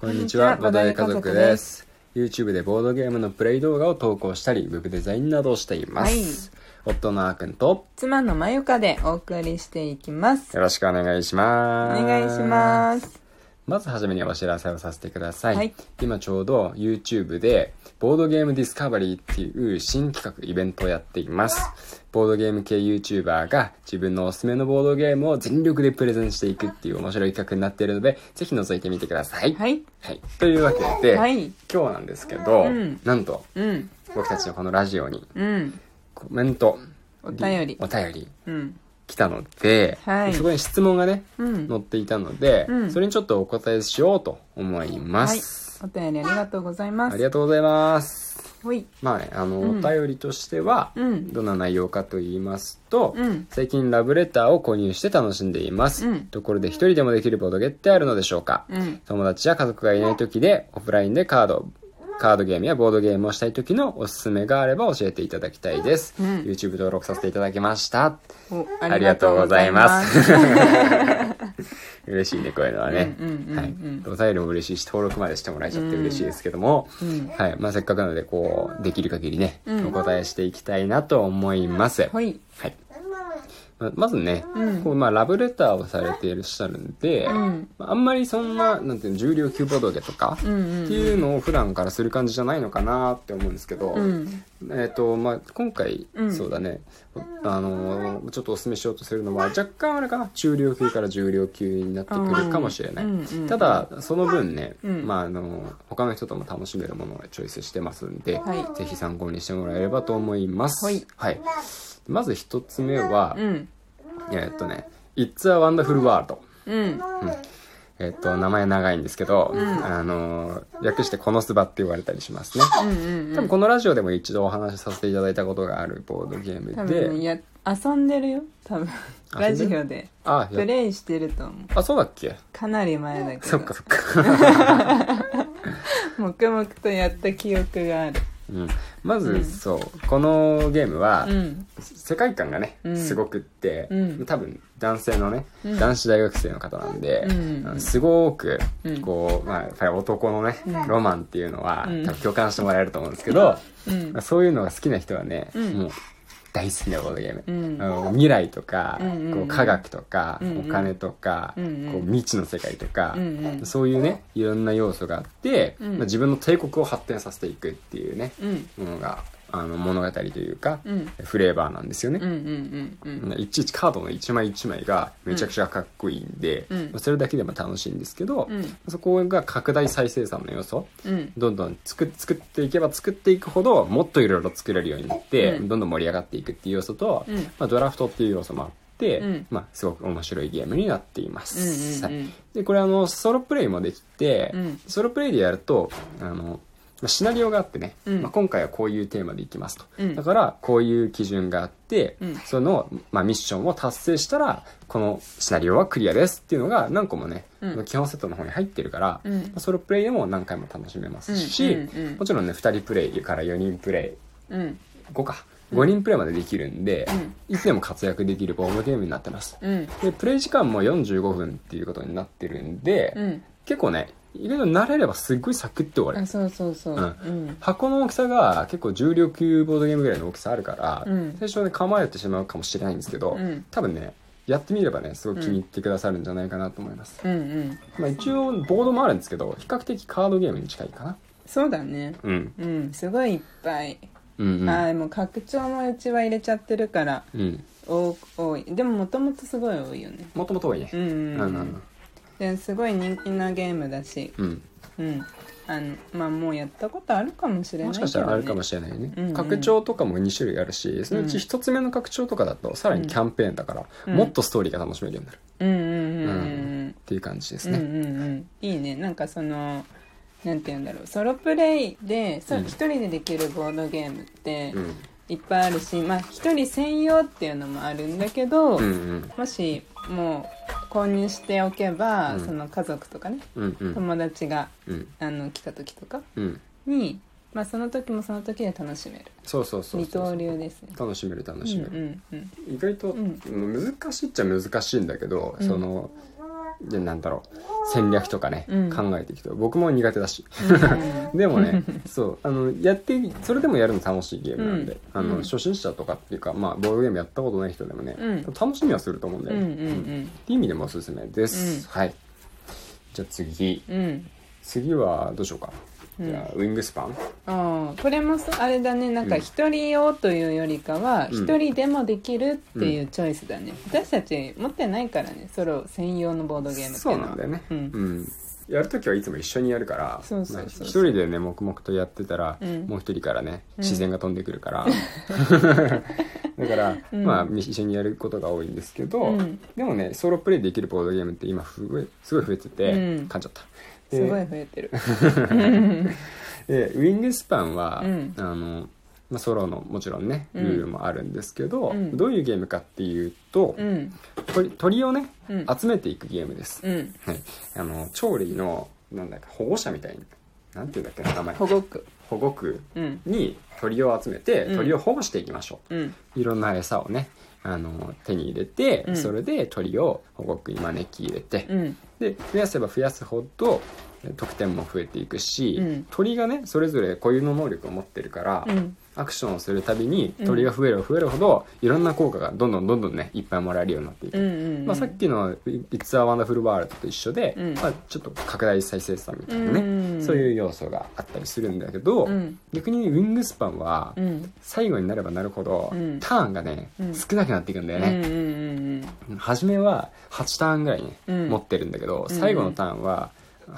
こんにちは、ボドゲ家族です。YouTube でボードゲームのプレイ動画を投稿したり、ウェブデザインなどをしています。夫のあーくんと、妻のまゆかでお送りしていきます。よろしくお願いしおます。願いします。まずはじめにお知らせをさせてください。はい今ちょうど YouTube で、ボードゲームディスカバリーっていう新企画、イベントをやっています。ボードゲーム系 YouTuber が自分のおすすめのボードゲームを全力でプレゼンしていくっていう面白い企画になっているので、ぜひ覗いてみてください。はい。はい。というわけで、はい今日なんですけど、うんなんと、うん。僕たちのこのラジオにうん。コメント、お便りお便りうん。来たので、はいそこに質問がね、うん。載っていたので、うんそれにちょっとお答えしようと思いまはいす。。お便りありがとうございます。ありがとうございます。まあね、あの、うんお便りとしては、うんどんな内容かと言いますと、うん最近ラブレターを購入して楽しんでいます。うんところで一人でもできるボードゲってあるのでしょうか、うん。友達や家族がいない時でオフラインでカードカードゲームやボードゲームをしたい時のおすすめがあれば教えていただきたいです、うん。YouTube 登録させていただきました。おありがとうございます。嬉しいねこういうのはね、はい、お便りも嬉しいし登録までしてもらえちゃって嬉しいですけども、うんはい。まあ、せっかくなのでこうできる限りね、うん。お答えしていきたいなと思います、ほい。はいままずね、うんこうまあ、ラブレターをされていらっしゃるんで、うんあんまりそんななんていうの重量級ボドゲとか。っていうのを普段からする感じじゃないのかなって思うんですけど、うん。えっ、とまあ今回、うんそうだねあのーちょっとお勧めしようとするのは若干あれかな中量級から重量級になってくるかもしれない、うんうんただその分ね、うん。まああの他の人とも楽しめるものをチョイスしてますんで、はい。ぜひ参考にしてもらえればと思います。はい、はい、まず一つ目は、うん。えっとね「It's a Wonderful World」うん。えっと名前長いんですけど、あの略して「このすば」って言われたりしますね、うんうん多分このラジオでも一度お話しさせていただいたことがあるボードゲームで。や遊んでるよ。多分。ラジオで。あやプレイしてると思う。あそうだっけ？かなり前だけど。そっかそっか、黙々とやった記憶があるうん、まず、そう。このゲームは、うん。世界観がね、うん。すごくって、うん。多分男性のね、うん。男子大学生の方なんで、すごくうん。こう、まあ、やっぱり男のね、うん。ロマンっていうのは、うん。多分共感してもらえると思うんですけど、そういうのが好きな人はね、うん。もう大好きなボードゲーム、未来とか、こう科学とか、お金とか、こう未知の世界とか、そういうねいろんな要素があって、うん。まあ、自分の帝国を発展させていくっていうね、うん。ものがあの物語というか、うん。フレーバーなんですよね、いちいちカードの一枚一枚がめちゃくちゃかっこいいんで、うん。まあそれだけでも楽しいんですけど、うん。そこが拡大再生産の要素うん。どんどん作作っていけば作っていくほどもっといろいろ作れるようになって、うん。どんどん盛り上がっていくっていう要素と、うん。まあ、ドラフトっていう要素もあって、うん。まあ、すごく面白いゲームになっています、でこれあのソロプレイもできて、うん。ソロプレイでやるとあのまあシナリオがあってね、うん。まあ、今回はこういうテーマでいきますと、うん。だからこういう基準があって、うん。その、まあ、ミッションを達成したらこのシナリオはクリアですっていうのが何個もね、うん。基本セットの方に入ってるから、うん。まあソロプレイでも何回も楽しめますし、もちろんね2人プレイから4人プレうん。イ5か5人プレイまでできるんで、うん。いつでも活躍できるボードゲームになってますうんでプレイ時間も45分っていうことになってるんで、うん結構ね意外と慣れればすっごいサクッと終わる。あそうそうそう。うん。うん。箱の大きさが結構重量級ボードゲームぐらいの大きさあるから、うん。最初ね構えてしまうかもしれないんですけど、うん。多分ねやってみればねすごい気に入ってくださるんじゃないかなと思います、うん。うんまあ、一応ボードもあるんですけど比較的カードゲームに近いかな。そうだね。うん。うん。すごいいっぱい。うんうん。あーでも拡張もうちは入れちゃってるからうん。多多い。でももともとすごい多いよね。もともと多いね。うんうんううんんですごい人気なゲームだしうん。うん。あのまあもうやったことあるかもしれないもしかしたらあるかもしれないね、うん。うん拡張とかも2種類あるしそのうち1つ目の拡張とかだとさらにキャンペーンだから、うん。もっとストーリーが楽しめるようになる。うんうんうんうんっていう感じですうんうんね、うんうん。いいね。なんかそのなんて言うんだろう。ソロプレイでそううん。一人でできるボードゲームってうん。いっぱいあるしまあ一人専用っていうのもあるんだけど、うんうん。もしもう購入しておけば、うん。その家族とかねうんうん。友達がうん。あの来た時とかうん。に、まあ、その時もその時で楽しめる。そうそうそう二そう。刀流ですね。楽しめる楽しめる、うんうんうん。意外と、うん。難しいっちゃ難しいんだけど、うん。そのでなんだろう。戦略とかね、うん。考えていくと。僕も苦手だし、う でもねそう。あのやってそれでもやるの楽しいゲームなんで、うん。あのうん。初心者とかっていうか、まあ、ボードゲームやったことない人でもね、うん。楽しみはすると思うんだよね、うんうんっていう意味でもおすすめです、うん。はい。じゃあ次。うん。うん次はどうしようか、うんじゃあウィングスパン？ああこれもそあれだね。なんか一人用というよりかはうん。一人でもできるっていうチョイスだね、私たち持ってないからね。ソロ専用のボードゲームっていそううのは。なんだよね。うん。うん。やるときはいつも一緒にやるからそうそうそうまあ一人でね黙々とやってたら、うん。もう一人からねうん。自然が飛んでくるから、だから、うん。まあ一緒にやることが多いんですけど、うん。でもねソロプレイできるボードゲームって今すごいすごい増えてて、うん。噛んじゃった。ですごい増えてる。でウィングスパンは、うん。あのまあ、ソロのもちろんねうん。ルールもあるんですけど、うん。どういうゲームかっていうと、うん。鳥鳥をねうん。集めていくゲームです、うん。はい、あの鳥類のなんだか保護者みたいななんていうんだっけな名前。保護区。保護区うん。に鳥を集めてうん。鳥を保護していきましょう、うん。いろんな餌をねあの手に入れて、うん。それで鳥を保護区に招き入れて、うん。で増やせば増やすほどえ得点も増えていくし、うん。鳥がねそれぞれ固有の能力を持ってるから、うんアクションをするたびにうん。鳥が増えれば増えるほど、いろんな効果がどんどんどんどんねいっぱいもらえるようになっていく、うんうんまあ、さっきの「It's a Wonderful World」と一緒で、うん。まあ、ちょっと拡大再生産みたいなね、うんそういう要素があったりするんだけど、うん。逆にウィングスパンはうん。最後になればなるほど、うん。ターンがね、うん。少なくなっていくんだようんうね、ん初めは8ターンぐらいね、うん持ってるんだけどうん。最後のターンは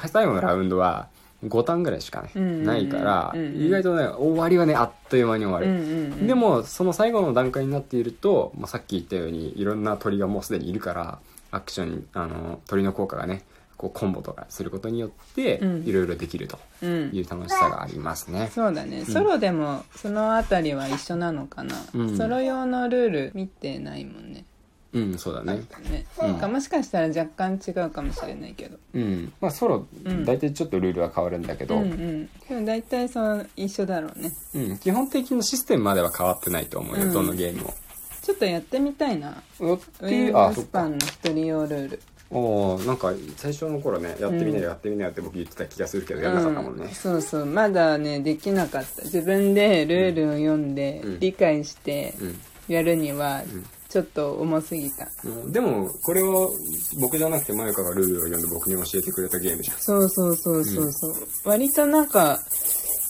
最後のラウンドは5ターンぐらいしかね、うんないから、うん意外とね終わりはねあっという間に終わうんうる、んうん。でもその最後の段階になっていると、まあ、さっき言ったようにいろんな鳥がもうすでにいるからアクションにあの鳥の効果がねこうコンボとかすることによってうん。いろいろできるとうん。いう楽しさがありますね、そうだね。ソロでもそのあたりは一緒なのかな、うん。ソロ用のルール見てないもんねうんそうだね。ね、うん。なんかもしかしたら若干違うかもしれないけど。うん。まあソロうん。大体ちょっとルールは変わるんだけど、うんうん。でも大体その一緒だろうね。うん、基本的なシステムまでは変わってないと思うよ、うん。どのゲームも。ちょっとやってみたいな。おっウていうィングあそっか。スパンの一人用ルール。おーなんか最初の頃ねやってみなうん。よやってみなよって僕言ってた気がするけどやんなかったもんね。うん、そうそう。まだねできなかった。自分でルールを読んでうん。理解してうん。やるにはんちょっと重すぎた、うん。でもこれを僕じゃなくてマユカがルールを読んで僕に教えてくれたゲームじゃん。そうそうそうそうそう、割となんか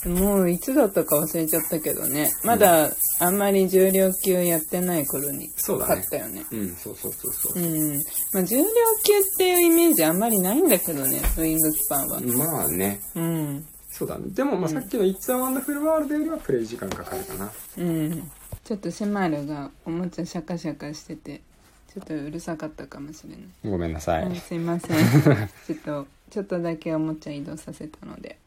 もういつだったか忘れちゃったけどね。まだあんまり重量級やってない頃に買ったよね。うんそうそうそうそう。う、ん。まあ重量級っていうイメージあんまりないんだけどねウィングスパンは。まあね。うん。そうだね。でもまあさっきの「It's a Wonderful World」よりはプレイ時間かかるかな。うんちょっとシェマルがおもちゃシャカシャカしててちょっとうるさかったかもしれない。ごめんなさい、はい、すいません。ちょっとちょっとだけおもちゃ移動させたので。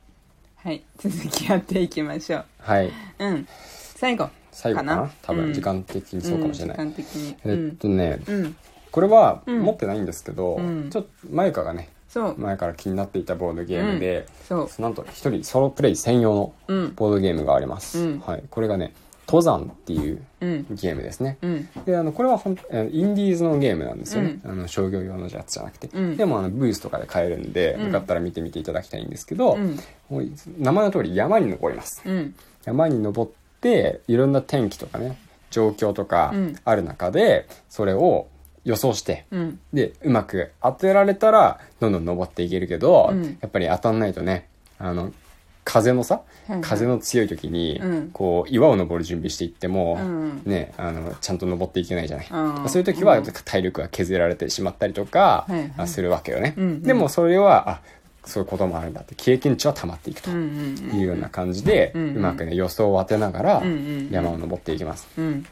はい続きやっていきましょう。はい。うん。最後。最後かな？多分時間的にそうかもしれない、うん、時間的に。えっとね、うん。これはうん。持ってないんですけど、うん。ちょっとマユカがねそう。前から気になっていたボードゲームで、そう。なんと一人ソロプレイ専用のうん。ボードゲームがあります、うん。はい、これがね登山っていううん。ゲームですね。うん。であのこれはほんえーインディーズのゲームなんですよね、うあの商業用のやつじゃなくて、うん。でもあのブースとかで買えるんで、うん。よかったら見てみていただきたいんですけど、名前の通り山に登ります。うん。山に登っていろんな天気とかね状況とかうん。ある中でそれを予想してうん。でうまく当てられたらどんどん登っていけるけど、うん。やっぱり当たんないとねあの風のさ、はいはい。風の強い時に、うん。こう岩を登る準備していっても、うんねあのちゃんと登っていけないじゃない、うんそういう時はうん。体力が削られてしまったりとか、するわけよね、でもそれはあそういうこともあるんだって経験値は溜まっていくというような感じで、ううん。まくね予想を当てながら山を登っていきます、うん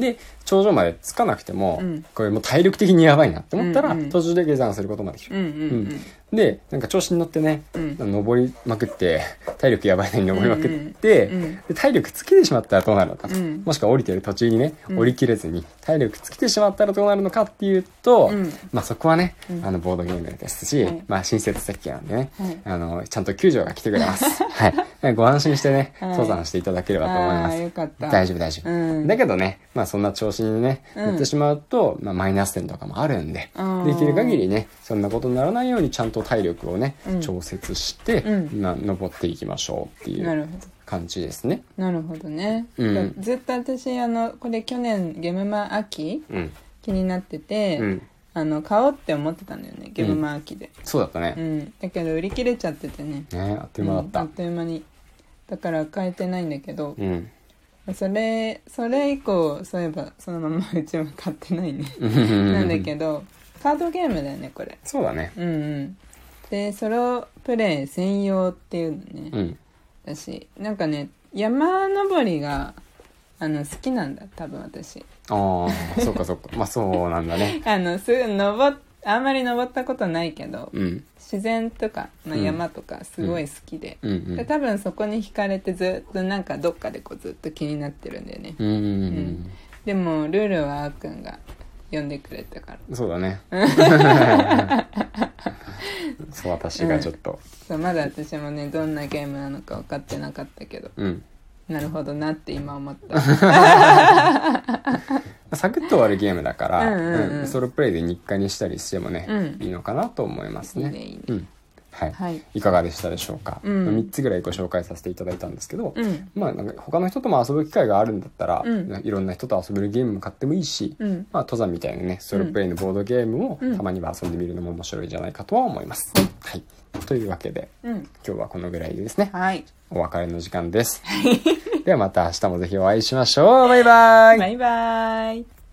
で頂上まで着かなくても、うん。これもう体力的にやばいなって思ったら、うんうん。途中で下山することもできる、うんうんでなんか調子に乗ってね、うん。登りまくって体力やばいのに登りまくって、うんうん。で体力尽きてしまったらどうなるのかと、うん。もしくは降りてる途中にねうん。降りきれずに体力尽きてしまったらどうなるのかっていうと、うん。まあそこはね、うん。あのボードゲームですし、はい。まあ親切設計なんでね、はい。あのちゃんと救助が来てくれます。はい。ご安心してね、はい。登山していただければと思います。よかった。大丈夫大丈夫。うん。だけどね、まあそんな調子にね、うん乗ってしまうと、まあマイナス点とかもあるんで、うんできる限りね、そんなことにならないようにちゃんと体力をね、うん調節して、うんまあ登っていきましょうっていうなるほど感じですね。なるほどね、うんずっと私あのこれ去年ゲームマ秋うん。気になってて、うん。あの買おうって思ってたんだよねゲームマ秋で、そうだったねう。んだけど売り切れちゃっててねねあっという間だったうんあっ。という間にだから買えてないんだけど、うん。それそれ以降そういえばそのままうちは買ってないねな なんだけどカードゲームだよねこれそうだね。うんうんでソロプレイ専用っていうのね、うん。私なんかね山登りがあの好きなんだ多分私ああ、そっかそっか。まあそうなんだね。あのすぐ登っあんまり登ったことないけど、うん。自然とか、まあ、うん山とかすごい好きで,、うんうんで多分そこに惹かれてずっとなんかどっかでこうずっと気になってるんだよね、うんうん。でもルールはあーくんが呼んでくれたからそうだね。そう、私がちょっと。そうまだ私もねどんなゲームなのか分かってなかったけどうん。なるほどなって今思った サクッと終わるゲームだから、うんうんうんうんソロプレイで日課にしたりしてもね、うんいいのかなと思いますね。いいねいいねうん。はい。はいいかがでしたでしょうか、うん3つぐらいご紹介させていただいたんですけど、うんまあなんか他の人とも遊ぶ機会があるんだったら、うんいろんな人と遊べるゲームも買ってもいいし、うんまあ登山みたいなねソロプレイのボードゲームをうんたまには遊んでみるのも面白いんじゃないかとは思います。はい。というわけでうん今日はこのぐらいですね。はいお別れの時間です。ではまた明日もぜひお会いしましょう。バイバイ。バイバイ